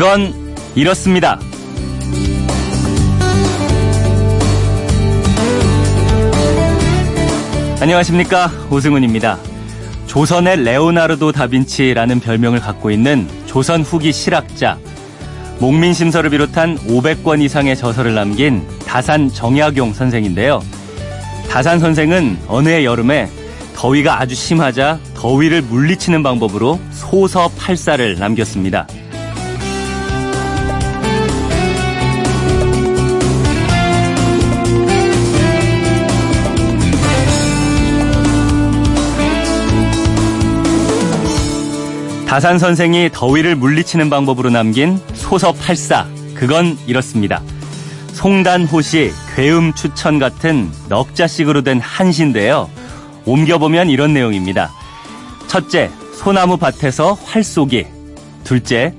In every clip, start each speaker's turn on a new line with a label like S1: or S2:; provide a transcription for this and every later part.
S1: 그건 이렇습니다. 안녕하십니까. 오승훈입니다. 조선의 레오나르도 다빈치라는 별명을 갖고 있는 조선 후기 실학자, 목민심서를 비롯한 500권 이상의 저서를 남긴 다산 정약용 선생인데요. 다산 선생은 어느 해 여름에 더위가 아주 심하자 더위를 물리치는 방법으로 소서 8사를 남겼습니다. 다산 선생이 더위를 물리치는 방법으로 남긴 소서 8사. 그건 이렇습니다. 송단호시, 괴음 추천 같은 넉 자씩으로 된 한시인데요. 옮겨보면 이런 내용입니다. 첫째, 소나무 밭에서 활 쏘기. 둘째,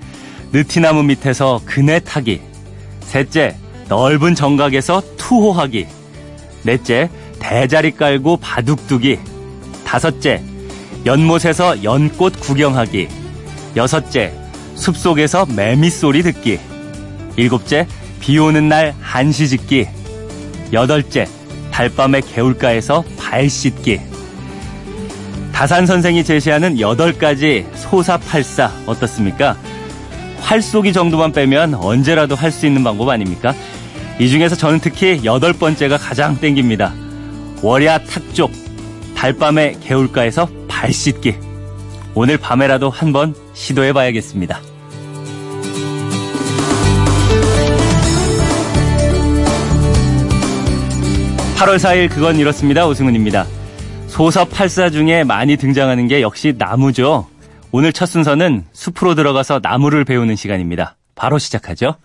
S1: 느티나무 밑에서 그네 타기. 셋째, 넓은 정각에서 투호하기. 넷째, 대자리 깔고 바둑 두기. 다섯째, 연못에서 연꽃 구경하기. 여섯째, 숲속에서 매미 소리 듣기. 일곱째, 비 오는 날 한시 짓기. 여덟째, 달밤의 개울가에서 발 씻기. 다산 선생이 제시하는 여덟 가지 소사팔사 어떻습니까? 활 쏘기 정도만 빼면 언제라도 할 수 있는 방법 아닙니까? 이 중에서 저는 특히 여덟 번째가 가장 땡깁니다. 월야 탁족, 달밤의 개울가에서 발 씻기. 오늘 밤에라도 한번 시도해 봐야겠습니다. 8월 4일 그건 이렇습니다. 오승훈입니다. 소서 8사 중에 많이 등장하는 게 역시 나무죠. 오늘 첫 순서는 숲으로 들어가서 나무를 배우는 시간입니다. 바로 시작하죠.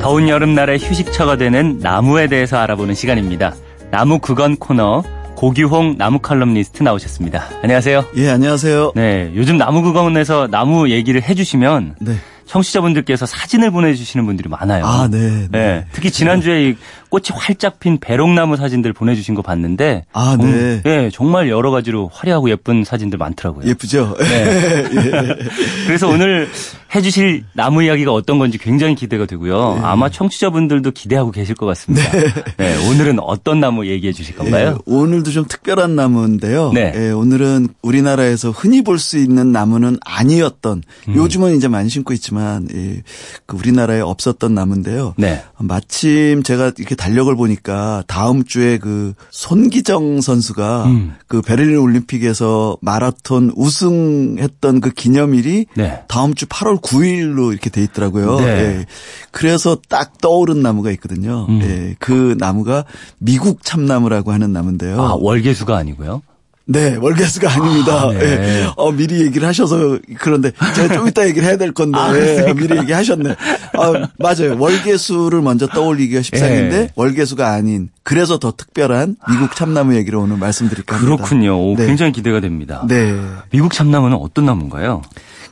S1: 더운 여름날의 휴식처가 되는 나무에 대해서 알아보는 시간입니다. 나무 그건 코너 고규홍 나무 칼럼니스트 나오셨습니다. 안녕하세요.
S2: 예, 안녕하세요.
S1: 네, 요즘 나무 그건에서 나무 얘기를 해주시면 네. 청취자분들께서 사진을 보내주시는 분들이 많아요.
S2: 아, 네. 네.
S1: 네 특히 지난주에 꽃이 활짝 핀 배롱나무 사진들 보내주신 거 봤는데.
S2: 아, 네. 음,
S1: 네, 정말 여러 가지로 화려하고 예쁜 사진들 많더라고요.
S2: 예쁘죠?
S1: 네. 예. 그래서 오늘 해주실 나무 이야기가 어떤 건지 굉장히 기대가 되고요. 네. 아마 청취자분들도 기대하고 계실 것 같습니다. 네. 네 오늘은 어떤 나무 얘기해 주실 건가요?
S2: 예, 오늘도 좀 특별한 나무인데요. 네. 예, 오늘은 우리나라에서 흔히 볼 수 있는 나무는 아니었던, 음. 요즘은 이제 많이 심고 있지만 예, 그 우리나라에 없었던 나무인데요. 네. 마침 제가 이렇게 달력을 보니까 다음 주에 그 손기정 선수가 음. 그 베를린 올림픽에서 마라톤 우승했던 그 기념일이 네. 다음 주 8월 9일로 이렇게 돼 있더라고요. 네. 예. 그래서 딱 떠오른 나무가 있거든요. 음. 예. 그 나무가 미국 참나무라고 하는 나무인데요.
S1: 아, 월계수가 아니고요?
S2: 네, 월계수가 아닙니다. 아, 네. 네. 어, 미리 얘기를 하셔서 그런데 제가 좀 이따 얘기를 해야 될 건데 아, 네, 미리 얘기하셨네. 아, 맞아요. 월계수를 먼저 떠올리기가 십상인데 네. 월계수가 아닌 그래서 더 특별한 미국 참나무 얘기를 오늘 말씀드릴까 합니다.
S1: 그렇군요. 오, 네. 굉장히 기대가 됩니다. 네. 미국 참나무는 어떤 나무인가요?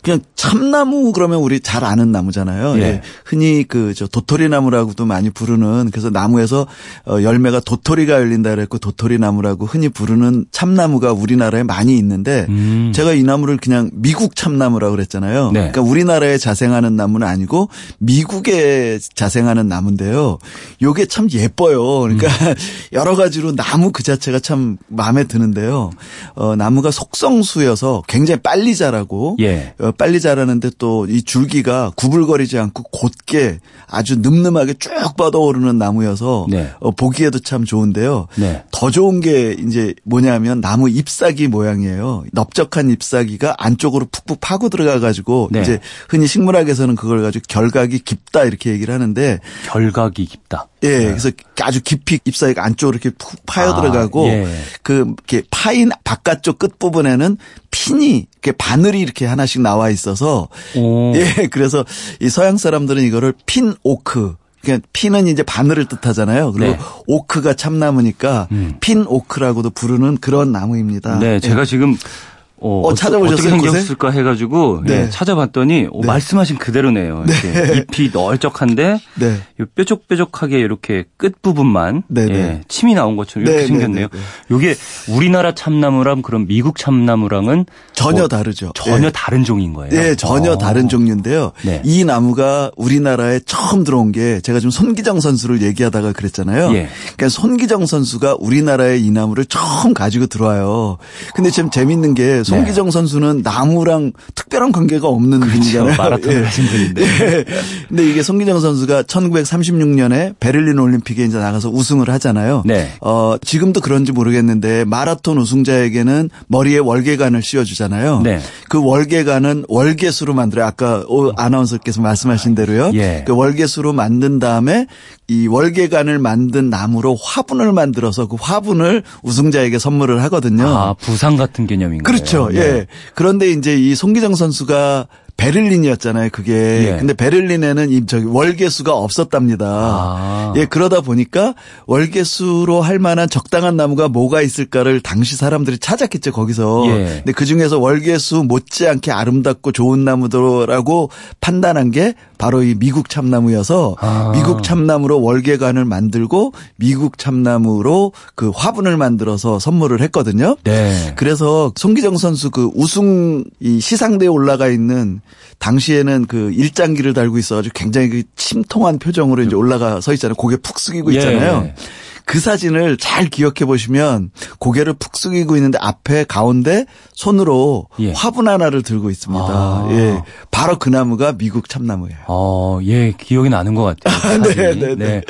S2: 그냥 참나무 그러면 우리 잘 아는 나무잖아요. 예. 예. 흔히 그 저 도토리 나무라고도 많이 부르는 그래서 나무에서 어 열매가 도토리가 열린다 그랬고 도토리 나무라고 흔히 부르는 참나무가 우리나라에 많이 있는데 음. 제가 이 나무를 그냥 미국 참나무라고 그랬잖아요. 네. 그러니까 우리나라에 자생하는 나무는 아니고 미국에 자생하는 나무인데요. 요게 참 예뻐요. 그러니까 음. 여러 가지로 나무 그 자체가 참 마음에 드는데요. 어 나무가 속성수여서 굉장히 빨리 자라고 예. 어, 빨리 자라는데 또 이 줄기가 구불거리지 않고 곧게 아주 늠름하게 쭉 뻗어오르는 나무여서 네. 어, 보기에도 참 좋은데요. 네. 더 좋은 게 이제 뭐냐면 나무 잎사귀 모양이에요. 넓적한 잎사귀가 안쪽으로 푹푹 파고 들어가 가지고 네. 이제 흔히 식물학에서는 그걸 가지고 결각이 깊다 이렇게 얘기를 하는데
S1: 결각이 깊다.
S2: 예, 네. 그래서 아주 깊이 잎사귀가 안쪽으로 이렇게 푹 파여 들어가고 아, 예. 그 이렇게 파인 바깥쪽 끝 부분에는 핀이 이렇게 바늘이 이렇게 하나씩 나와 있어서 오. 예, 그래서 이 서양 사람들은 이거를 pin oak 그러니까 pin은 이제 바늘을 뜻하잖아요. 그리고 네. oak가 참나무니까 음. pin oak라고도 부르는 그런 나무입니다.
S1: 네, 제가 예. 지금 어, 어 찾아보셨어요? 어떻게 생겼을까 해가지고 네. 예, 찾아봤더니 어, 네. 말씀하신 그대로네요. 네. 잎이 널쩍한데 네. 뾰족뾰족하게 이렇게 끝 부분만 네, 네. 예, 침이 나온 것처럼 이렇게 생겼네요. 이게 우리나라 참나무랑 그럼 미국 참나무랑은
S2: 전혀 어, 다르죠.
S1: 전혀 예. 다른 종인 거예요.
S2: 네, 전혀 어. 다른 종류인데요. 이 나무가 우리나라에 처음 들어온 게 제가 지금 손기정 선수를 얘기하다가 그랬잖아요. 예. 그러니까 손기정 선수가 우리나라에 이 나무를 처음 가지고 들어와요. 근데 참 재밌는 게 송기정 네. 선수는 나무랑 특별한 관계가 없는 그렇죠. 분이잖아요.
S1: 마라톤 예. 하신 분인데. 예.
S2: 근데 이게 송기정 선수가 1936년에 베를린 올림픽에 이제 나가서 우승을 하잖아요. 네. 어, 지금도 그런지 모르겠는데 마라톤 우승자에게는 머리에 월계관을 씌워주잖아요. 네. 그 월계관은 월계수로 만들어요. 아까 아나운서께서 말씀하신 대로요. 예. 그 월계수로 만든 다음에 이 월계관을 만든 나무로 화분을 만들어서 그 화분을 우승자에게 선물을 하거든요.
S1: 아, 부상 같은 개념인가요?
S2: 그렇죠. 네. 예. 그런데 이제 이 송기정 선수가 베를린이었잖아요, 그게. 예. 근데 베를린에는 이 저기 월계수가 없었답니다. 아. 예, 그러다 보니까 월계수로 할 만한 적당한 나무가 뭐가 있을까를 당시 사람들이 찾았겠죠, 거기서. 예. 근데 그 중에서 월계수 못지않게 아름답고 좋은 나무더라고 판단한 게 바로 이 미국 참나무여서 아. 미국 참나무로 월계관을 만들고 미국 참나무로 그 화분을 만들어서 선물을 했거든요. 네. 그래서 송기정 선수 그 우승 이 시상대에 올라가 있는 당시에는 그 일장기를 달고 있어가지고 굉장히 그 침통한 표정으로 이제 올라가 서 있잖아요. 고개 푹 숙이고 있잖아요. 예. 그 사진을 잘 기억해 보시면 고개를 푹 숙이고 있는데 앞에 가운데 손으로 예. 화분 하나를 들고 있습니다. 아. 예. 바로 그 나무가 미국 참나무예요.
S1: 어, 예, 기억이 나는 것 같아요. 네, 네, 네, 네.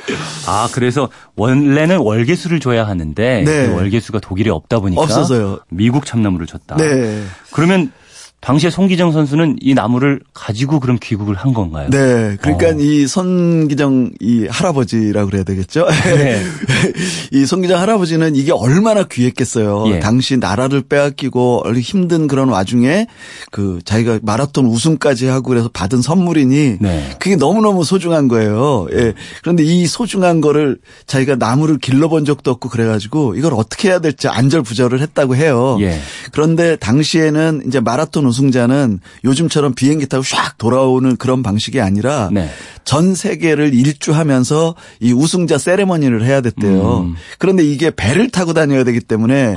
S1: 아, 그래서 원래는 월계수를 줘야 하는데 네. 그 월계수가 독일에 없다 보니까 없어서요. 미국 참나무를 줬다. 네. 그러면 당시에 송기정 선수는 이 나무를 가지고 그럼 귀국을 한 건가요?
S2: 네. 그러니까 어. 이 손기정 이 할아버지라고 그래야 되겠죠? 네. 이 손기정 할아버지는 이게 얼마나 귀했겠어요. 예. 당시 나라를 빼앗기고 힘든 그런 와중에 그 자기가 마라톤 우승까지 하고 그래서 받은 선물이니 네. 그게 너무너무 소중한 거예요. 예. 그런데 이 소중한 거를 자기가 나무를 길러본 적도 없고 그래가지고 이걸 어떻게 해야 될지 안절부절을 했다고 해요. 예. 그런데 당시에는 이제 마라톤 우승자는 요즘처럼 비행기 타고 샥 돌아오는 그런 방식이 아니라 네. 전 세계를 일주하면서 이 우승자 세레머니를 해야 됐대요. 음. 그런데 이게 배를 타고 다녀야 되기 때문에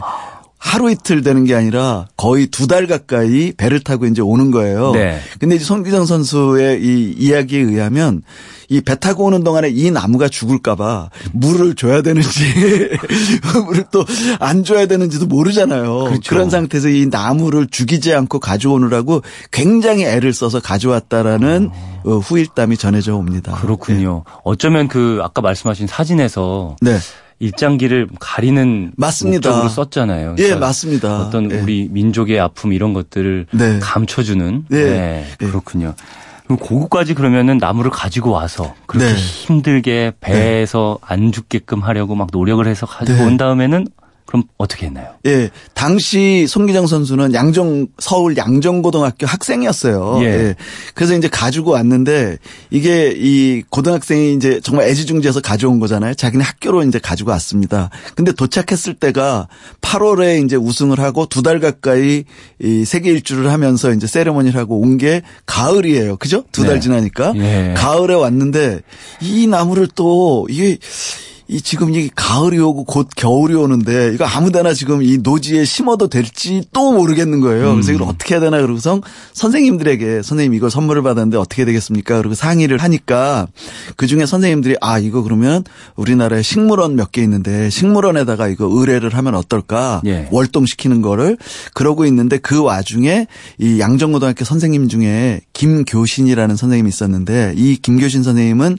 S2: 하루 이틀 되는 게 아니라 거의 두 달 가까이 배를 타고 이제 오는 거예요. 네. 근데 이제 손기정 선수의 이 이야기에 의하면 이 배 타고 오는 동안에 이 나무가 죽을까봐 물을 줘야 되는지 물을 또 안 줘야 되는지도 모르잖아요. 그렇죠. 그런 상태에서 이 나무를 죽이지 않고 가져오느라고 굉장히 애를 써서 가져왔다라는 어. 후일담이 전해져 옵니다.
S1: 그렇군요. 네. 어쩌면 그 아까 말씀하신 사진에서 네. 일장기를 가리는 맞습니다. 목적으로 썼잖아요.
S2: 예, 그러니까 맞습니다.
S1: 어떤 예. 우리 민족의 아픔 이런 것들을 네. 감춰주는. 네. 네. 그렇군요. 고구까지 그러면은 나무를 가지고 와서 그렇게 네. 힘들게 배에서 네. 안 죽게끔 하려고 막 노력을 해서 가지고 네. 온 다음에는 그럼 어떻게 했나요?
S2: 예. 당시 송기정 선수는 양정 서울 양정고등학교 학생이었어요. 예. 예. 그래서 이제 가지고 왔는데 이게 이 고등학생이 이제 정말 애지중지해서 가져온 거잖아요. 자기네 학교로 이제 가지고 왔습니다. 근데 도착했을 때가 8월에 이제 우승을 하고 두 달 가까이 이 세계 일주를 하면서 이제 세레머니를 하고 온 게 가을이에요. 그죠? 두달 네. 지나니까 예. 가을에 왔는데 이 나무를 또 이게 이 지금 이 가을이 오고 곧 겨울이 오는데 이거 아무데나 지금 이 노지에 심어도 될지 또 모르겠는 거예요. 그래서 이걸 음. 어떻게 해야 되나 그러고서 선생님들에게 선생님 이거 선물을 받았는데 어떻게 되겠습니까? 그리고 상의를 하니까 그 중에 선생님들이 아 이거 그러면 우리나라에 식물원 몇 개 있는데 식물원에다가 이거 의뢰를 하면 어떨까? 예. 월동시키는 거를 그러고 있는데 그 와중에 이 양정고등학교 선생님 중에 김교신이라는 선생님이 있었는데 이 김교신 선생님은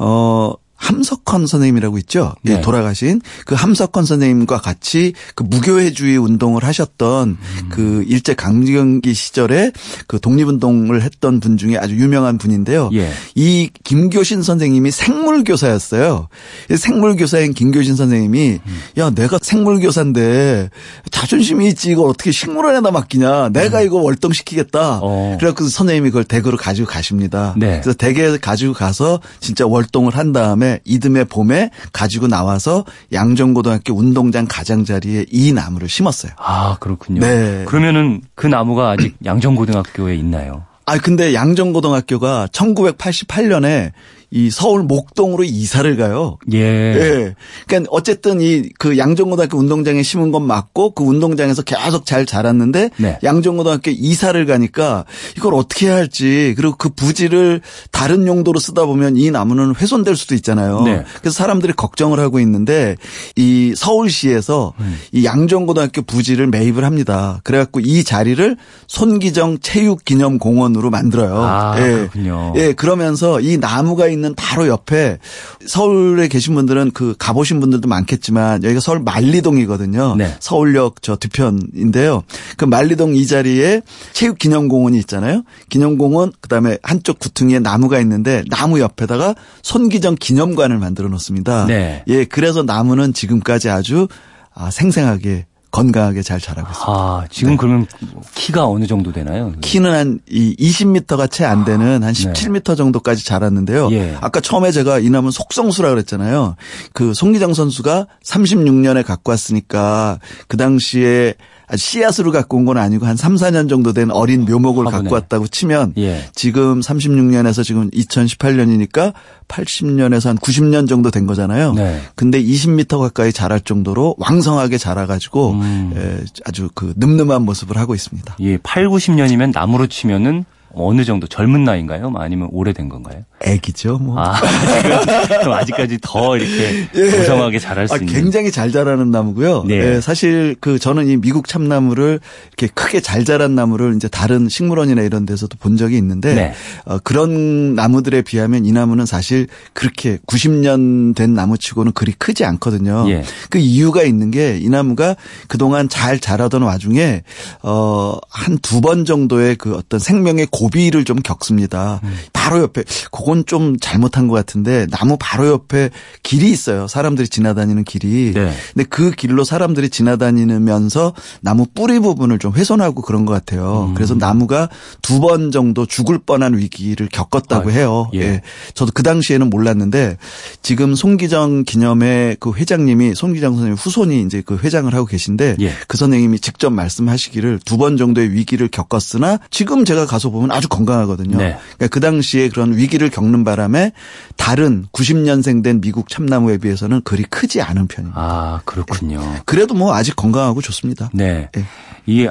S2: 어 함석헌 선생님이라고 있죠. 예, 네. 돌아가신 그 함석헌 선생님과 같이 그 무교회주의 운동을 하셨던 음. 그 일제 강점기 시절에 그 독립운동을 했던 분 중에 아주 유명한 분인데요. 예. 이 김교신 선생님이 생물교사였어요. 생물교사인 김교신 선생님이 음. 야 내가 생물교사인데 자존심이 있지 이걸 어떻게 식물원에다 맡기냐. 내가 음. 이거 월동시키겠다. 어. 그래서 선생님이 그걸 댁으로 가지고 가십니다. 네. 그래서 댁에 가지고 가서 진짜 월동을 한 다음에 때문에 이듬해 봄에 가지고 나와서 양정고등학교 운동장 가장자리에 이 나무를 심었어요.
S1: 아, 그렇군요.
S2: 네.
S1: 그러면은 그 나무가 아직 양정고등학교에 있나요?
S2: 아 근데 양정고등학교가 1988년에 이 서울 목동으로 이사를 가요.
S1: 예.
S2: 예. 그러니까 어쨌든 이 그 양정고등학교 운동장에 심은 건 맞고 그 운동장에서 계속 잘 자랐는데
S1: 네.
S2: 양정고등학교 이사를 가니까 이걸 어떻게 해야 할지 그리고 그 부지를 다른 용도로 쓰다 보면 이 나무는 훼손될 수도 있잖아요.
S1: 네.
S2: 그래서 사람들이 걱정을 하고 있는데 이 서울시에서
S1: 음.
S2: 이 양정고등학교 부지를 매입을 합니다. 그래갖고 이 자리를 손기정 체육기념공원으로 만들어요.
S1: 아,
S2: 예.
S1: 그렇군요.
S2: 예, 그러면서 이 나무가 있는 바로 옆에 서울에 계신 분들은 그 가보신 분들도 많겠지만 여기가 서울 만리동이거든요.
S1: 네.
S2: 서울역 저 뒤편인데요. 그 만리동 이 자리에 체육기념공원이 있잖아요. 기념공원 그다음에 한쪽 구퉁이에 나무가 있는데 나무 옆에다가 손기정 기념관을 만들어 놓습니다.
S1: 네.
S2: 예, 그래서 나무는 지금까지 아주 아, 생생하게 건강하게 잘 자라고 있습니다.
S1: 아, 지금 그러면 키가 어느 정도 되나요?
S2: 키는 한이 20m가 채 안 되는 한 17m 정도까지 자랐는데요.
S1: 예.
S2: 아까 처음에 제가 이 나무는 속성수라 그랬잖아요. 그 송기정 선수가 36년에 갖고 왔으니까 그 당시에 아주 씨앗으로 갖고 온 건 아니고 한 3, 4년 정도 된 어린 묘목을
S1: 화분에.
S2: 갖고 왔다고 치면
S1: 예.
S2: 지금 36년에서 지금 2018년이니까 80년에서 한 90년 정도 된 거잖아요.
S1: 네.
S2: 근데 20m 가까이 자랄 정도로 왕성하게 자라가지고
S1: 음.
S2: 에, 아주 그 늠름한 모습을 하고 있습니다.
S1: 예, 8, 90년이면 나무로 치면은 어느 정도 젊은 나이인가요? 아니면 오래된 건가요?
S2: 애기죠, 뭐.
S1: 아, 그럼 아직까지 더 이렇게 고성하게 자랄 수
S2: 아,
S1: 있는.
S2: 굉장히 잘 자라는 나무고요.
S1: 네.
S2: 예, 사실 그 저는 이 미국 참나무를 이렇게 크게 잘 자란 나무를 이제 다른 식물원이나 이런 데서도 본 적이 있는데
S1: 네.
S2: 어, 그런 나무들에 비하면 이 나무는 사실 그렇게 90년 된 나무치고는 그리 크지 않거든요.
S1: 예.
S2: 그 이유가 있는 게 이 나무가 그동안 잘 자라던 와중에 어 한 두 번 정도의 그 어떤 생명의 고비를 좀 겪습니다.
S1: 음.
S2: 바로 옆에 그건 좀 잘못한 것 같은데 나무 바로 옆에 길이 있어요. 사람들이 지나다니는 길이.
S1: 네.
S2: 근데 그 길로 사람들이 지나다니면서 나무 뿌리 부분을 좀 훼손하고 그런 것 같아요.
S1: 음.
S2: 그래서 나무가 두 번 정도 죽을 뻔한 위기를 겪었다고
S1: 아유,
S2: 해요.
S1: 예.
S2: 예. 저도 그 당시에는 몰랐는데 지금 송기정 기념회 그 회장님이 송기정 선생님 후손이 이제 그 회장을 하고 계신데
S1: 예.
S2: 그 선생님이 직접 말씀하시기를 두 번 정도의 위기를 겪었으나 지금 제가 가서 보면 아주 건강하거든요.
S1: 네.
S2: 그러니까 그 당시에 그런 위기를 겪는 바람에 다른 90년생 된 미국 참나무에 비해서는 그리 크지 않은 편입니다.
S1: 아, 그렇군요.
S2: 그래도 뭐 아직 건강하고 좋습니다.
S1: 네.
S2: 예.
S1: 이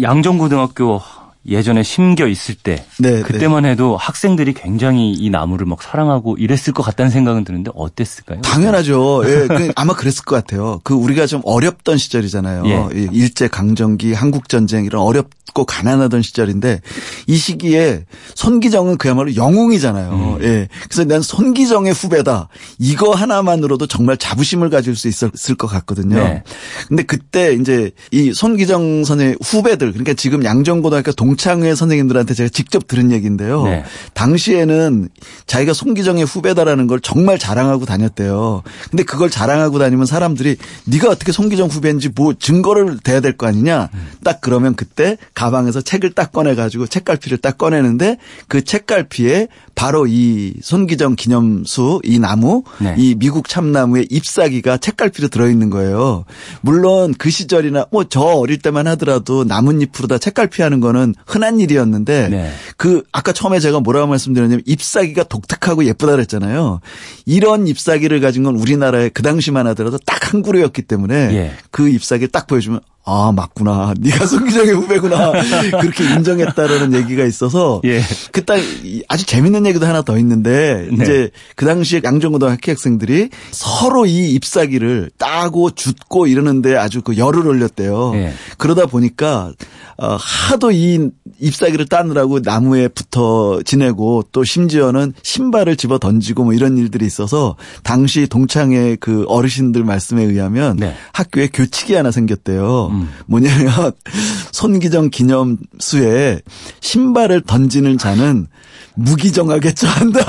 S1: 양정고등학교 예전에 심겨 있을 때
S2: 네,
S1: 그때만 해도 학생들이 굉장히 이 나무를 막 사랑하고 이랬을 것 같다는 생각은 드는데 어땠을까요?
S2: 당연하죠. 예, 그 아마 그랬을 것 같아요. 그 우리가 좀 어렵던 시절이잖아요.
S1: 예.
S2: 이 일제 강점기, 한국 전쟁 이런 어렵 고 가난하던 시절인데 이 시기에 손기정은 그야말로 영웅이잖아요.
S1: 음.
S2: 예. 그래서 난 손기정의 후배다. 이거 하나만으로도 정말 자부심을 가질 수 있었을 것 같거든요.
S1: 네.
S2: 근데 그때 이제 이 손기정 선의 후배들 그러니까 지금 양정고등학교 동창회 선생님들한테 제가 직접 들은 얘기인데요.
S1: 네.
S2: 당시에는 자기가 손기정의 후배다라는 걸 정말 자랑하고 다녔대요. 근데 그걸 자랑하고 다니면 사람들이 네가 어떻게 손기정 후배인지 뭐 증거를 대야 될 거 아니냐. 딱 그러면 그때 가방에서 책을 딱 꺼내 가지고 책갈피를 딱 꺼내는데 그 책갈피에 바로 이 손기정 기념수 이 나무
S1: 네.
S2: 이 미국 참나무의 잎사귀가 책갈피로 들어있는 거예요. 물론 그 시절이나 뭐 저 어릴 때만 하더라도 나뭇잎으로 다 책갈피 하는 거는 흔한 일이었는데
S1: 네.
S2: 그 아까 처음에 제가 뭐라고 말씀드렸냐면 잎사귀가 독특하고 예쁘다 그랬잖아요. 이런 잎사귀를 가진 건 우리나라에 그 당시만 하더라도 딱 한 그루였기 때문에
S1: 예.
S2: 그 잎사귀를 딱 보여주면 아 맞구나 네가 손기정의 후배구나 그렇게 인정했다라는 얘기가 있어서
S1: 예.
S2: 그딱 아주 재밌는 얘기도 하나 더 있는데
S1: 네.
S2: 이제 그 당시에 양정고등학교 학생들이 서로 이 잎사귀를 따고 줍고 이러는데 아주 그 열을 올렸대요.
S1: 예.
S2: 그러다 보니까 어, 하도 이 잎사귀를 따느라고 나무에 붙어 지내고 또 심지어는 신발을 집어 던지고 뭐 이런 일들이 있어서 당시 동창회 그 어르신들 말씀에 의하면
S1: 네.
S2: 학교에 교칙이 하나 생겼대요.
S1: 음.
S2: 뭐냐면 손기정 기념수에 신발을 던지는 자는 무기정하게 처한다.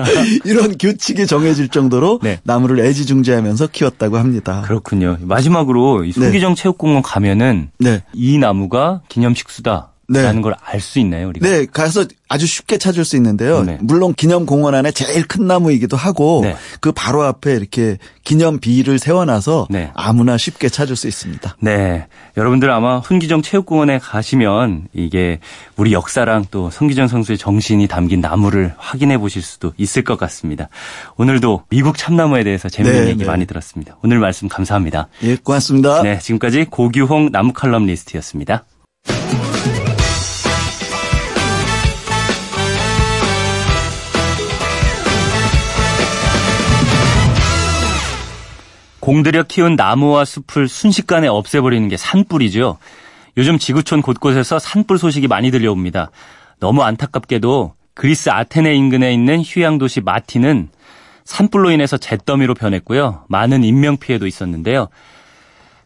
S2: 이런 규칙이 정해질 정도로
S1: 네.
S2: 나무를 애지중지하면서 키웠다고 합니다.
S1: 그렇군요. 마지막으로 이 소기정 체육공원 가면은
S2: 네.
S1: 이 나무가 기념식수다. 네. 걸알 수 있나요, 우리가?
S2: 네, 가서 아주 쉽게 찾을 수 있는데요. 네. 물론 기념 공원 안에 제일 큰 나무이기도 하고 네. 그 바로 앞에 이렇게 기념 비를 세워놔서 네. 아무나 쉽게 찾을 수 있습니다.
S1: 네, 여러분들 아마 훈기정 체육공원에 가시면 이게 우리 역사랑 또 성기정 선수의 정신이 담긴 나무를 확인해 보실 수도 있을 것 같습니다. 오늘도 미국 참나무에 대해서 재미있는 네, 얘기 네. 많이 들었습니다. 오늘 말씀 감사합니다.
S2: 예, 고맙습니다.
S1: 네, 지금까지 고규홍 나무 칼럼니스트였습니다. 공들여 키운 나무와 숲을 순식간에 없애버리는 게 산불이죠. 요즘 지구촌 곳곳에서 산불 소식이 많이 들려옵니다. 너무 안타깝게도 그리스 아테네 인근에 있는 휴양 도시 마티는 산불로 인해서 잿더미로 변했고요. 많은 인명피해도 있었는데요.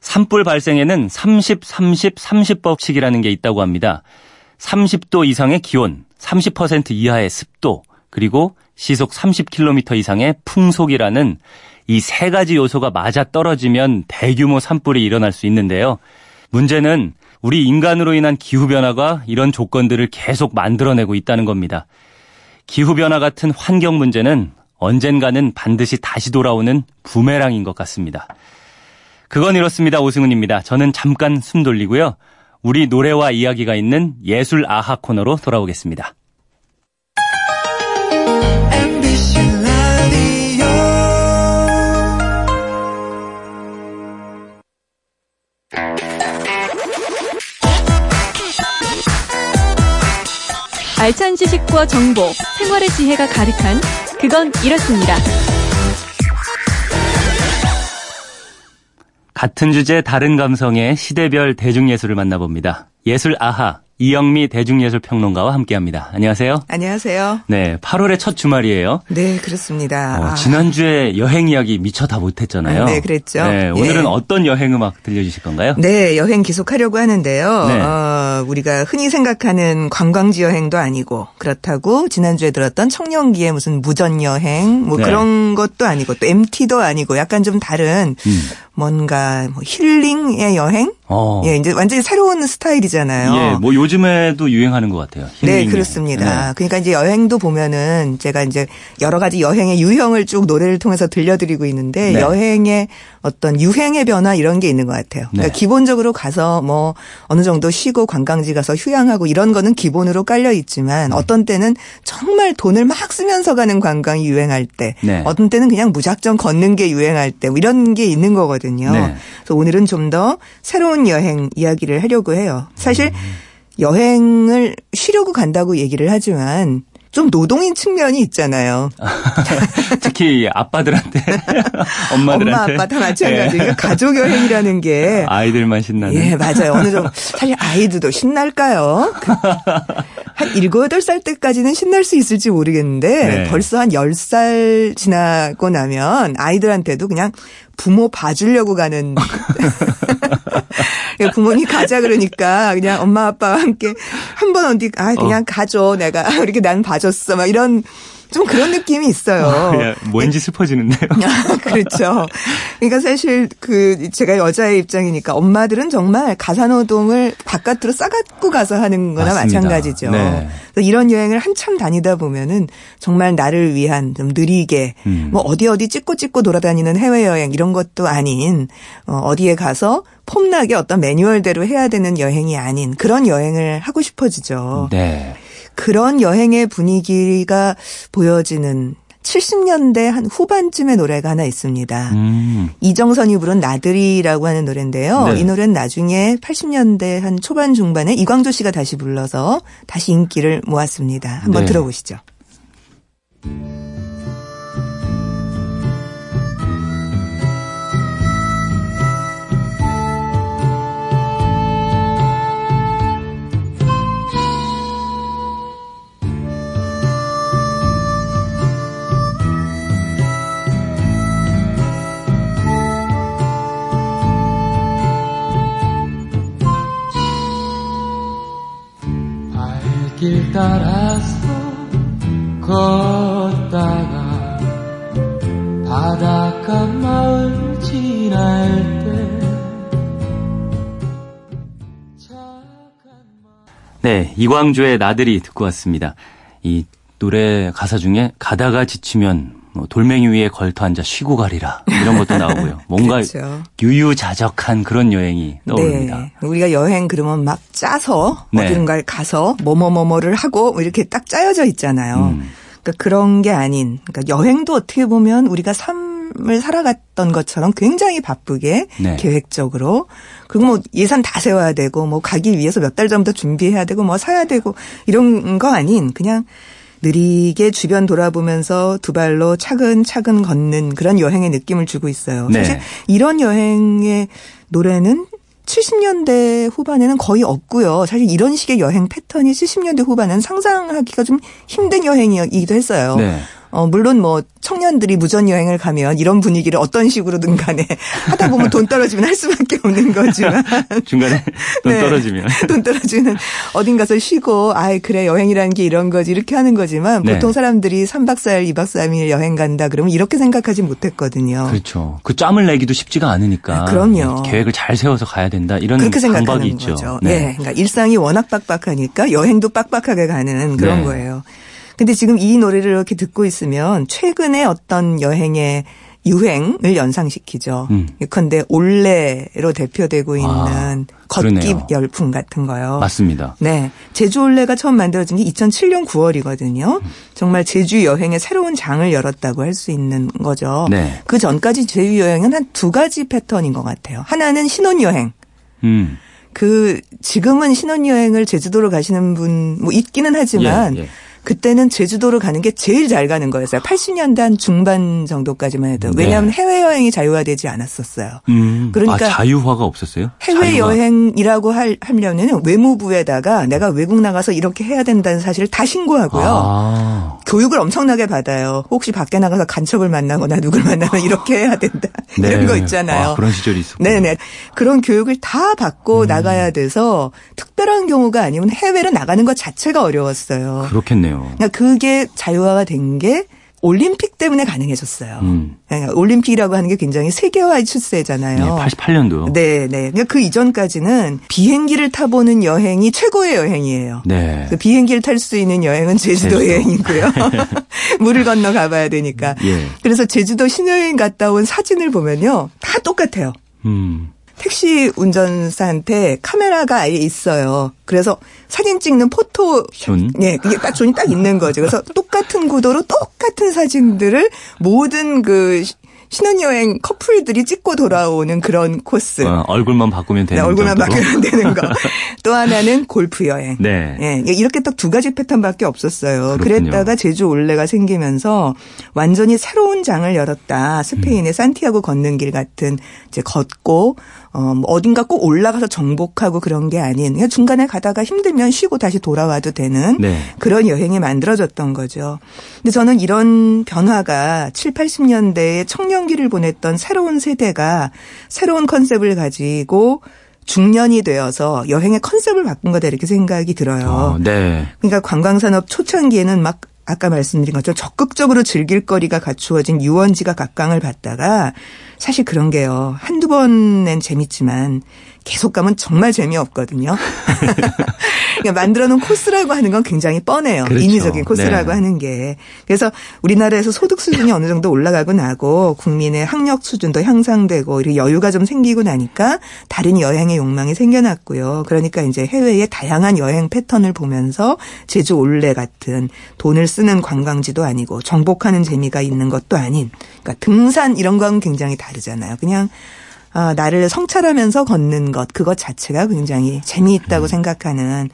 S1: 산불 발생에는 30, 30, 30법칙이라는 게 있다고 합니다. 30도 이상의 기온, 30% 이하의 습도, 그리고 시속 30km 이상의 풍속이라는 이 세 가지 요소가 맞아 떨어지면 대규모 산불이 일어날 수 있는데요. 문제는 우리 인간으로 인한 기후변화가 이런 조건들을 계속 만들어내고 있다는 겁니다. 기후변화 같은 환경 문제는 언젠가는 반드시 다시 돌아오는 부메랑인 것 같습니다. 그건 이렇습니다. 오승훈입니다. 저는 잠깐 숨 돌리고요. 우리 노래와 이야기가 있는 예술 아하 코너로 돌아오겠습니다.
S3: 알찬 지식과 정보, 생활의 지혜가 가득한 그건 이렇습니다.
S1: 같은 주제 다른 감성의 시대별 대중예술을 만나봅니다. 예술 아하 이영미 대중예술평론가와 함께합니다. 안녕하세요.
S4: 안녕하세요.
S1: 네, 8월의 첫 주말이에요.
S4: 네, 그렇습니다.
S1: 어, 지난주에 여행 이야기 미처 다 못했잖아요. 아,
S4: 네, 그랬죠. 네,
S1: 오늘은 예. 어떤 여행 음악 들려주실 건가요?
S4: 네, 여행 계속하려고 하는데요. 네. 어, 우리가 흔히 생각하는 관광지 여행도 아니고 그렇다고 지난주에 들었던 청년기의 무슨 무전 여행 뭐 네. 그런 것도 아니고 또 MT도 아니고 약간 좀 다른 음. 뭔가 뭐 힐링의 여행? 어. 예, 이제 완전히 새로운 스타일이잖아요.
S1: 예, 뭐 요즘에도 유행하는 것 같아요.
S4: 네, 그렇습니다. 네. 그러니까 이제 여행도 보면은 제가 이제 여러 가지 여행의 유형을 쭉 노래를 통해서 들려드리고 있는데 네. 여행의 어떤 유행의 변화 이런 게 있는 것 같아요. 그러니까 네. 기본적으로 가서 뭐 어느 정도 쉬고 관광지 가서 휴양하고 이런 거는 기본으로 깔려 있지만 네. 어떤 때는 정말 돈을 막 쓰면서 가는 관광이 유행할 때, 네. 어떤 때는 그냥 무작정 걷는 게 유행할 때 뭐 이런 게 있는 거거든요. 네. 그래서 오늘은 좀 더 새로운 여행 이야기를 하려고 해요. 사실 음. 여행을 쉬려고 간다고 얘기를 하지만 좀 노동인 측면이 있잖아요.
S1: 특히 아빠들한테, 엄마들한테.
S4: 엄마, 아빠 다 마찬가지예요. 네. 가족 여행이라는 게.
S1: 아이들만 신나는.
S4: 예, 맞아요. 어느 정도. 사실 아이들도 신날까요? 그, 한 7, 8살 때까지는 신날 수 있을지 모르겠는데 네. 벌써 한 10살 지나고 나면 아이들한테도 그냥 부모 봐주려고 가는 부모님 가자 그러니까 그냥 엄마 아빠와 함께 한 번 어디 아 그냥 어. 가줘 내가 이렇게 난 봐줬어 막 이런 좀 그런 느낌이 있어요. 아,
S1: 뭔지 슬퍼지는데요.
S4: 그렇죠. 그러니까 사실 그 제가 여자의 입장이니까 엄마들은 정말 가사노동을 바깥으로 싸갖고 가서 하는 거나 맞습니다. 마찬가지죠. 네. 이런 여행을 한참 다니다 보면은 정말 나를 위한 좀 느리게 음. 뭐 어디 어디 찍고 찍고 돌아다니는 해외여행 이런 것도 아닌 어, 어디에 가서 폼나게 어떤 매뉴얼대로 해야 되는 여행이 아닌 그런 여행을 하고 싶어지죠. 네. 그런 여행의 분위기가 보여지는 70년대 한 후반쯤의 노래가 하나 있습니다. 음. 이정선이 부른 나들이라고 하는 노래인데요. 네. 이 노래는 나중에 80년대 한 초반 중반에 이광조 씨가 다시 불러서 다시 인기를 모았습니다. 한번 네. 들어보시죠.
S5: 따라서 걷다가 바닷가 마을 지날 때
S1: 네, 이광조의 나들이 듣고 왔습니다. 이 노래 가사 중에 가다가 지치면 뭐 돌멩이 위에 걸터 앉아 쉬고 가리라 이런 것도 나오고요. 뭔가
S4: 그렇죠.
S1: 유유자적한 그런 여행이 떠오릅니다.
S4: 네. 우리가 여행 그러면 막 짜서
S1: 네.
S4: 어딘가를 가서 뭐뭐뭐뭐를 하고 뭐 이렇게 딱 짜여져 있잖아요.
S1: 음.
S4: 그러니까 그런 게 아닌 그러니까 여행도 어떻게 보면 우리가 삶을 살아갔던 것처럼 굉장히 바쁘게
S1: 네.
S4: 계획적으로 그리고 뭐 예산 다 세워야 되고 뭐 가기 위해서 몇 달 전부터 준비해야 되고 뭐 사야 되고 이런 거 아닌 그냥 느리게 주변 돌아보면서 두 발로 차근차근 걷는 그런 여행의 느낌을 주고 있어요.
S1: 네.
S4: 사실 이런 여행의 노래는 70년대 후반에는 거의 없고요. 사실 이런 식의 여행 패턴이 70년대 후반에는 상상하기가 좀 힘든 여행이기도 했어요.
S1: 네.
S4: 어, 물론 뭐 청년들이 무전 여행을 가면 이런 분위기를 어떤 식으로든 간에 하다 보면 돈 떨어지면 할 수밖에 없는 거지만
S1: 중간에 돈
S4: 네.
S1: 떨어지면
S4: 돈 떨어지는 어딘 가서 쉬고 아이 그래 여행이라는 게 이런 거지 이렇게 하는 거지만
S1: 네.
S4: 보통 사람들이 3박 4일 2박 3일 여행 간다 그러면 이렇게 생각하지 못했거든요.
S1: 그렇죠. 그 짬을 내기도 쉽지가 않으니까
S4: 아, 그럼요.
S1: 계획을 잘 세워서 가야 된다 이런
S4: 그렇게 생각하는. 거죠. 네. 그러니까 일상이 워낙 빡빡하니까 여행도 빡빡하게 가는 그런
S1: 네.
S4: 거예요. 근데 지금 이 노래를 이렇게 듣고 있으면 최근에 어떤 여행의 유행을 연상시키죠.
S1: 음.
S4: 예컨대 올레로 대표되고 있는
S1: 아,
S4: 걷기
S1: 그러네요.
S4: 열풍 같은 거요.
S1: 맞습니다.
S4: 네. 제주 올레가 처음 만들어진 게 2007년 9월이거든요. 정말 제주 여행의 새로운 장을 열었다고 할 수 있는 거죠.
S1: 네.
S4: 그 전까지 제주 여행은 한 두 가지 패턴인 것 같아요. 하나는 신혼여행.
S1: 음.
S4: 그 지금은 신혼여행을 제주도로 가시는 분 뭐 있기는 하지만
S1: 예, 예.
S4: 그때는 제주도로 가는 게 제일 잘 가는 거였어요. 80년대 한 중반 정도까지만 해도.
S1: 네.
S4: 왜냐하면 해외여행이 자유화되지 않았었어요.
S1: 음.
S4: 그러니까
S1: 아, 자유화가 없었어요?
S4: 해외여행이라고 할, 하려면 외무부에다가 내가 외국 나가서 이렇게 해야 된다는 사실을 다 신고하고요.
S1: 아.
S4: 교육을 엄청나게 받아요. 혹시 밖에 나가서 간첩을 만나거나 누굴 만나면 이렇게 해야 된다.
S1: 네.
S4: 이런 거 있잖아요.
S1: 아, 그런 시절이 있었고.
S4: 네네. 그런 교육을 다 받고
S1: 음.
S4: 나가야 돼서 특별한 경우가 아니면 해외로 나가는 것 자체가 어려웠어요.
S1: 그렇겠네요.
S4: 그러니까 그게 자유화가 된 게 올림픽 때문에 가능해졌어요.
S1: 음.
S4: 그러니까 올림픽이라고 하는 게 굉장히 세계화의 추세잖아요.
S1: 네, 88년도.
S4: 네, 네. 그러니까 그 이전까지는 비행기를 타보는 여행이 최고의 여행이에요.
S1: 네.
S4: 그 비행기를 탈 수 있는 여행은 제주도,
S1: 제주도.
S4: 여행이고요. 물을 건너 가봐야 되니까.
S1: 예.
S4: 그래서 제주도 신혼여행 갔다 온 사진을 보면요. 다 똑같아요.
S1: 음.
S4: 택시 운전사한테 카메라가 아예 있어요. 그래서 사진 찍는 photo
S1: zone?
S4: 네, 그게 딱 zone이 딱 있는 거죠. 그래서 똑같은 구도로 똑같은 사진들을 모든 그 시- 신혼여행 커플들이 찍고 돌아오는 그런 코스.
S1: 어, 얼굴만 바꾸면
S4: 네,
S1: 되는
S4: 얼굴만
S1: 정도로.
S4: 바뀌면 되는 거. 또 하나는 골프 여행.
S1: 네.
S4: 예, 이렇게 딱 두 가지 패턴밖에 없었어요.
S1: 그렇군요.
S4: 그랬다가 제주 올레가 생기면서 완전히 새로운 장을 열었다. 스페인의
S1: 음.
S4: 산티아고 걷는 길 같은 이제 걷고 어, 뭐 어딘가 꼭 올라가서 정복하고 그런 게 아닌 중간에 가다가 힘들면 쉬고 다시 돌아와도 되는
S1: 네.
S4: 그런 여행이 만들어졌던 거죠. 근데 저는 이런 변화가 7, 80년대에 청년기를 보냈던 새로운 세대가 새로운 컨셉을 가지고 중년이 되어서 여행의 컨셉을 바꾼 거다 이렇게 생각이 들어요.
S1: 어, 네.
S4: 그러니까 관광산업 초창기에는 막 아까 말씀드린 것처럼 적극적으로 즐길 거리가 갖추어진 유원지가 각광을 받다가 사실 그런 게요. 한두 번엔 재밌지만 계속 가면 정말 재미없거든요. 그러니까 만들어 놓은 코스라고 하는 건 굉장히 뻔해요.
S1: 그렇죠.
S4: 인위적인 코스라고
S1: 네.
S4: 하는 게. 그래서 우리나라에서 소득 수준이 어느 정도 올라가고 나고 국민의 학력 수준도 향상되고 이렇게 여유가 좀 생기고 나니까 다른 여행의 욕망이 생겨났고요. 그러니까 이제 해외의 다양한 여행 패턴을 보면서 제주 올레 같은 돈을 쓰는 관광지도 아니고 정복하는 재미가 있는 것도 아닌 그러니까 등산 이런 건 굉장히 다르잖아요. 그냥 아, 나를 성찰하면서 걷는 것 그것 자체가 굉장히 재미있다고 생각하는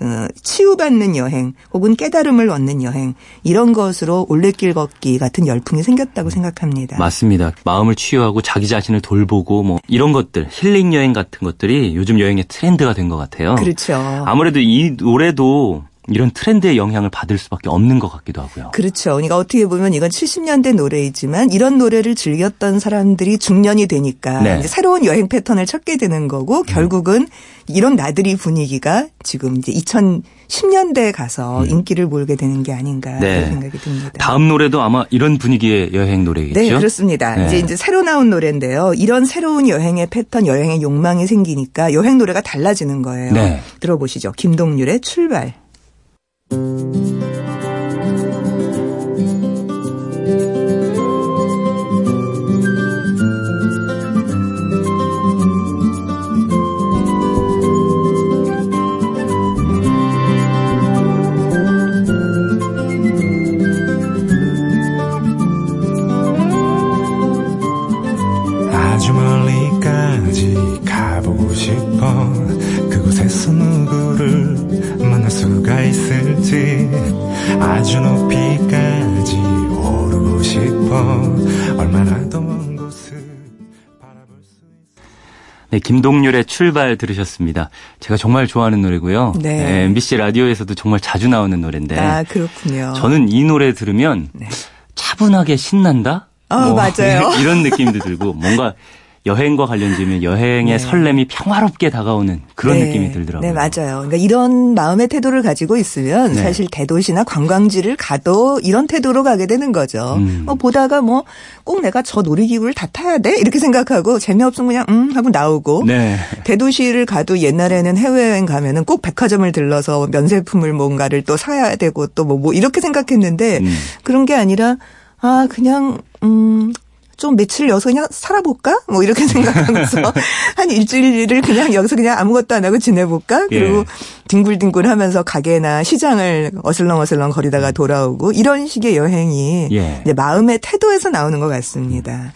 S4: 어, 치유받는 여행 혹은 깨달음을 얻는 여행 이런 것으로 올레길 걷기 같은 열풍이 생겼다고 생각합니다.
S1: 맞습니다. 마음을 치유하고 자기 자신을 돌보고 뭐 이런 것들 힐링 여행 같은 것들이 요즘 여행의 트렌드가 된 것 같아요.
S4: 그렇죠.
S1: 아무래도 이 노래도 이런 트렌드의 영향을 받을 수밖에 없는 것 같기도 하고요.
S4: 그렇죠. 그러니까 어떻게 보면 이건 70년대 노래이지만 이런 노래를 즐겼던 사람들이 중년이 되니까
S1: 네.
S4: 이제 새로운 여행 패턴을 찾게 되는 거고 결국은 이런 나들이 분위기가 지금 이제 2010년대에 가서 인기를 몰게 되는 게 아닌가
S1: 음. 네.
S4: 그런 생각이 듭니다.
S1: 다음 노래도 아마 이런 분위기의 여행 노래겠죠?
S4: 네, 그렇습니다.
S1: 네.
S4: 이제 이제 새로 나온 노래인데요. 이런 새로운 여행의 패턴, 여행의 욕망이 생기니까 여행 노래가 달라지는 거예요.
S1: 네.
S4: 들어보시죠. 김동률의 출발.
S6: 아
S1: 네, 김동률의 출발 들으셨습니다. 제가 정말 좋아하는 노래고요.
S4: 네.
S1: MBC 라디오에서도 정말 자주 나오는 노래인데
S4: 아, 그렇군요.
S1: 저는 이 노래 들으면 차분하게 신난다?
S4: 아,
S1: 뭐
S4: 맞아요.
S1: 이런 느낌도 들고 뭔가 여행과 관련지면 여행의 설렘이 평화롭게 다가오는 그런
S4: 네.
S1: 느낌이 들더라고요.
S4: 네, 맞아요. 그러니까 이런 마음의 태도를 가지고 있으면
S1: 네.
S4: 사실 대도시나 관광지를 가도 이런 태도로 가게 되는 거죠.
S1: 음.
S4: 뭐 보다가 뭐 꼭 내가 저 놀이기구를 다 타야 돼? 이렇게 생각하고 재미없으면 그냥 음 하고 나오고
S1: 네.
S4: 대도시를 가도 옛날에는 해외여행 가면은 꼭 백화점을 들러서 면세품을 뭔가를 또 사야 되고 또뭐 뭐 이렇게 생각했는데
S1: 음.
S4: 그런 게 아니라 아 그냥 음. 좀 며칠 여기서 그냥 살아볼까? 뭐 이렇게 생각하면서 한 일주일을 그냥 여기서 그냥 아무것도 안 하고 지내볼까? 그리고
S1: 예.
S4: 딩굴딩굴 하면서 가게나 시장을 어슬렁어슬렁 거리다가 돌아오고 이런 식의 여행이
S1: 예.
S4: 이제 마음의 태도에서 나오는 것 같습니다.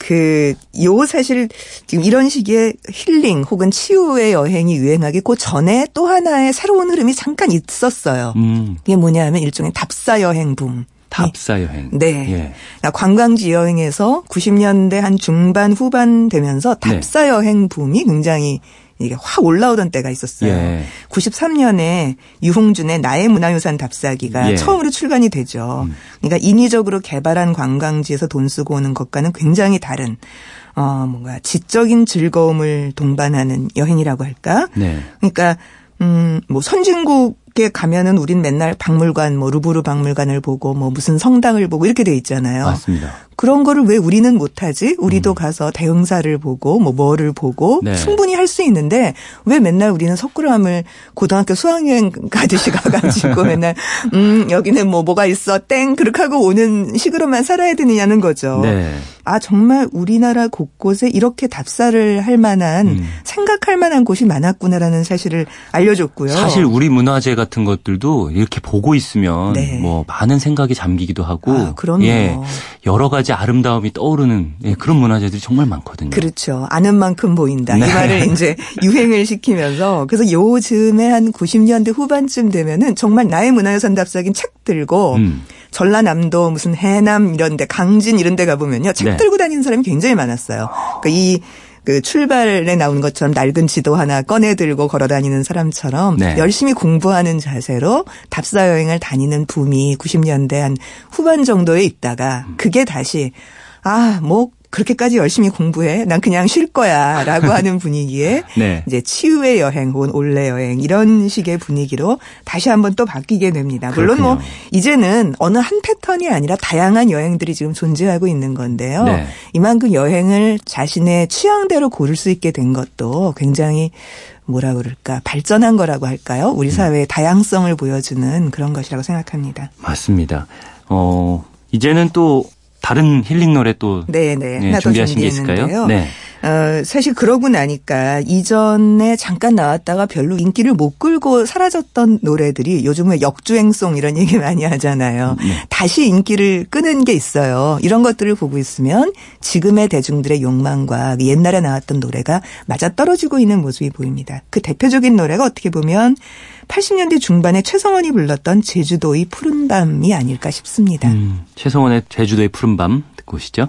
S4: 그, 요 사실 지금 이런 식의 힐링 혹은 치유의 여행이 유행하기 그 전에 또 하나의 새로운 흐름이 잠깐 있었어요.
S1: 음,
S4: 그게 뭐냐 하면 일종의 답사 여행 붐.
S1: 답사 여행.
S4: 네.
S1: 예.
S4: 그러니까 관광지 여행에서 90년대 한 중반 후반 되면서
S1: 네.
S4: 답사 여행 붐이 굉장히 이게 확 올라오던 때가 있었어요.
S1: 예.
S4: 93년에 유홍준의 나의 문화유산 답사기가
S1: 예.
S4: 처음으로 출간이 되죠. 그러니까 인위적으로 개발한 관광지에서 돈 쓰고 오는 것과는 굉장히 다른 어 뭔가 지적인 즐거움을 동반하는 여행이라고 할까?
S1: 네.
S4: 그러니까 음, 뭐 선진국 에 가면은 우린 맨날 박물관, 뭐 루브르 박물관을 보고 뭐 무슨 성당을 보고 이렇게 돼 있잖아요.
S1: 맞습니다.
S4: 그런 거를 왜 우리는 못하지? 우리도 가서 대흥사를 보고 뭐 뭐를 보고
S1: 음. 네.
S4: 충분히 할 수 있는데 왜 맨날 우리는 석굴암을 고등학교 수학여행 가듯이 가가지고 맨날 음 여기는 뭐 뭐가 있어 땡 그렇게 하고 오는 식으로만 살아야 되느냐는 거죠.
S1: 네.
S4: 아 정말 우리나라 곳곳에 이렇게 답사를 할 만한
S1: 음.
S4: 생각할 만한 곳이 많았구나라는 사실을 알려줬고요.
S1: 사실 우리 문화재 같은 것들도 이렇게 보고 있으면
S4: 네.
S1: 뭐 많은 생각이 잠기기도 하고
S4: 아, 그럼요.
S1: 예, 여러 가지 아름다움이 떠오르는 예, 그런 문화재들이 정말 많거든요.
S4: 그렇죠. 아는 만큼 보인다.
S1: 네.
S4: 이 말을 이제 유행을 시키면서 그래서 요즘에 한 90년대 후반쯤 되면은 정말 나의 문화유산 답사긴 책 들고
S1: 음.
S4: 전라남도 무슨 해남 이런 데 강진 이런 데 가보면요. 책
S1: 네.
S4: 들고 다니는 사람이 굉장히 많았어요. 그러니까 이 그 출발에 나오는 것처럼 낡은 지도 하나 꺼내 들고 걸어 다니는 사람처럼
S1: 네.
S4: 열심히 공부하는 자세로 답사 여행을 다니는 붐이 90년대 한 후반 정도에 있다가 그게 다시 아, 뭐 그렇게까지 열심히 공부해. 난 그냥 쉴 거야. 라고 하는 분위기에
S1: 네.
S4: 이제 치유의 여행 혹은 올레 여행 이런 식의 분위기로 다시 한번 또 바뀌게 됩니다. 물론 뭐
S1: 그렇군요.
S4: 이제는 어느 한 패턴이 아니라 다양한 여행들이 지금 존재하고 있는 건데요.
S1: 네.
S4: 이만큼 여행을 자신의 취향대로 고를 수 있게 된 것도 굉장히 뭐라 그럴까 발전한 거라고 할까요?
S1: 음.
S4: 우리 사회의 다양성을 보여주는 그런 것이라고 생각합니다.
S1: 맞습니다. 어, 이제는 또 다른 힐링 노래 또
S4: 네네.
S1: 예,
S4: 하나 더
S1: 준비하신 게 있을까요? 네.
S4: 어, 사실 그러고 나니까 이전에 잠깐 나왔다가 별로 인기를 못 끌고 사라졌던 노래들이 요즘에 역주행송 이런 얘기 많이 하잖아요.
S1: 네.
S4: 다시 인기를 끄는 게 있어요. 이런 것들을 보고 있으면 지금의 대중들의 욕망과 그 옛날에 나왔던 노래가 맞아떨어지고 있는 모습이 보입니다. 그 대표적인 노래가 어떻게 보면 80년대 중반에 최성원이 불렀던 제주도의 푸른 밤이 아닐까 싶습니다.
S1: 음, 최성원의 제주도의 푸른밤 듣고 오시죠.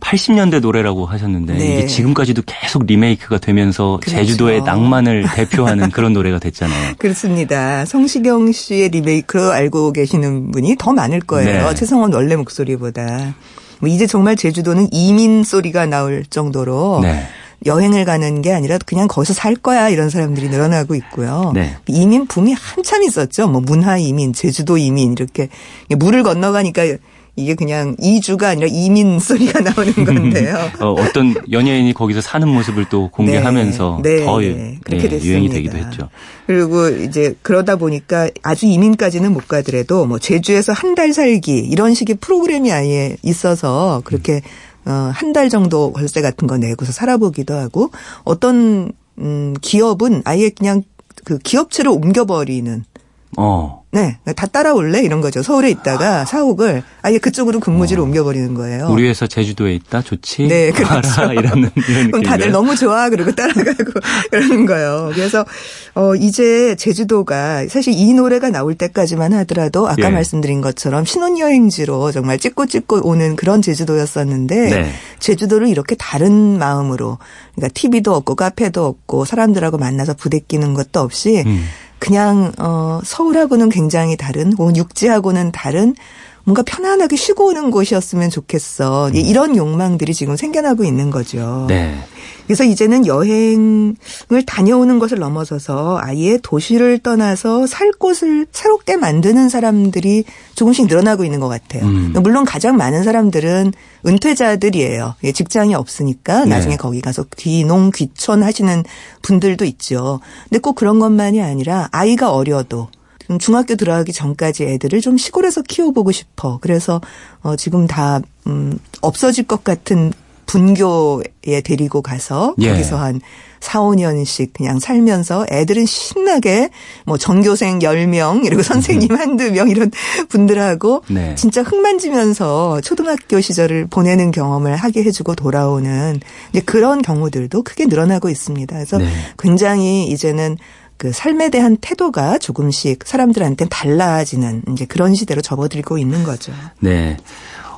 S1: 80년대 노래라고 하셨는데 네. 이게 지금까지도 계속 리메이크가 되면서 그렇죠. 제주도의 낭만을 대표하는 그런 노래가 됐잖아요.
S4: 그렇습니다. 성시경 씨의 리메이크로 알고 계시는 분이 더 많을 거예요. 네. 최성원 원래 목소리보다. 뭐 이제 정말 제주도는 이민 소리가 나올 정도로 네. 여행을 가는 게 아니라 그냥 거기서 살 거야 이런 사람들이 늘어나고 있고요. 네. 이민 붐이 한참 있었죠. 뭐 문화 이민, 제주도 이민 이렇게 물을 건너가니까 이게 그냥 이주가 아니라 이민 소리가 나오는 건데요.
S1: 어, 떤 연예인이 거기서 사는 모습을 또 공개하면서 네, 네, 더 네, 그렇게 예, 유행이 되기도 했죠.
S4: 그리고 이제 그러다 보니까 아주 이민까지는 못 가더라도 뭐 제주에서 한 달 살기 이런 식의 프로그램이 아예 있어서 그렇게 어, 한 달 정도 월세 같은 거 내고서 살아보기도 하고 어떤 음, 기업은 아예 그냥 그 기업체를 옮겨버리는 어. 네. 다 따라올래? 이런 거죠. 서울에 있다가 사옥을 아예 그쪽으로 근무지를 어. 옮겨버리는 거예요.
S1: 우리 회사 제주도에 있다? 좋지?
S4: 네. 그렇죠.
S1: 이런, 이런
S4: 그럼 다들 너무 좋아. 그리고 따라가고 그러는 거예요. 그래서, 어, 이제 제주도가 사실 이 노래가 나올 때까지만 하더라도 아까 예. 말씀드린 것처럼 신혼여행지로 정말 찍고 찍고 오는 그런 제주도였었는데 네. 제주도를 이렇게 다른 마음으로 그러니까 TV도 없고 카페도 없고 사람들하고 만나서 부대끼는 것도 없이 음. 그냥 어 서울하고는 굉장히 다른 혹은 육지하고는 다른 뭔가 편안하게 쉬고 오는 곳이었으면 좋겠어. 음. 이런 욕망들이 지금 생겨나고 있는 거죠. 네. 그래서 이제는 여행을 다녀오는 것을 넘어서서 아예 도시를 떠나서 살 곳을 새롭게 만드는 사람들이 조금씩 늘어나고 있는 것 같아요. 음. 물론 가장 많은 사람들은 은퇴자들이에요. 예, 직장이 없으니까 네. 나중에 거기 가서 귀농 귀촌 하시는 분들도 있죠. 근데 꼭 그런 것만이 아니라 아이가 어려도 중학교 들어가기 전까지 애들을 좀 시골에서 키워보고 싶어. 그래서 어 지금 다 음, 없어질 것 같은 분교에 데리고 가서 예. 거기서 한 4, 5년씩 그냥 살면서 애들은 신나게 뭐 전교생 10명 이러고 선생님 한두 명 이런 분들하고 네. 진짜 흙만지면서 초등학교 시절을 보내는 경험을 하게 해주고 돌아오는 이제 그런 경우들도 크게 늘어나고 있습니다. 그래서 네. 굉장히 이제는 그 삶에 대한 태도가 조금씩 사람들한테 달라지는 이제 그런 시대로 접어들고 있는 거죠.
S1: 네.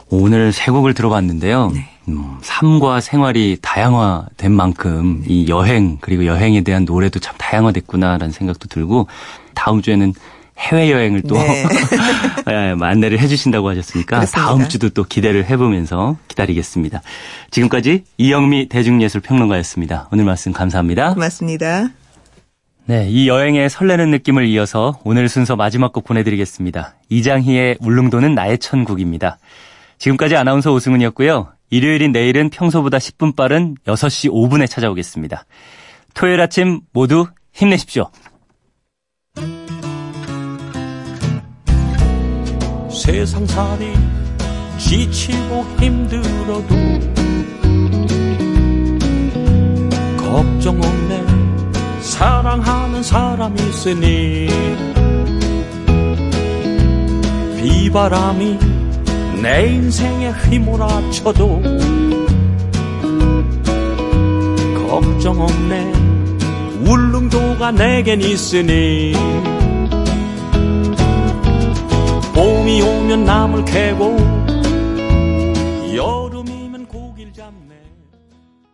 S1: 오늘 세 곡을 들어봤는데요. 네. 음, 삶과 생활이 다양화된 만큼 이 여행 그리고 여행에 대한 노래도 참 다양화됐구나라는 생각도 들고 다음 주에는 해외 여행을 또 네. 예, 안내를 해주신다고 하셨으니까 그렇습니다. 다음 주도 또 기대를 해보면서 기다리겠습니다. 지금까지 이영미 대중예술평론가였습니다. 오늘 말씀 감사합니다.
S4: 고맙습니다.
S1: 네, 이 여행의 설레는 느낌을 이어서 오늘 순서 마지막 곡 보내드리겠습니다. 이장희의 울릉도는 나의 천국입니다. 지금까지 아나운서 오승훈이었고요. 일요일인 내일은 평소보다 10분 빠른 6시 5분에 찾아오겠습니다. 토요일 아침 모두 힘내십시오. 세상 살이 지치고 힘들어도 걱정 없네 사랑하는 사람이 있으니 비바람이 내 인생에 휘몰아쳐도 걱정 없네. 울릉도가 내겐 있으니 봄이 오면 나물 캐고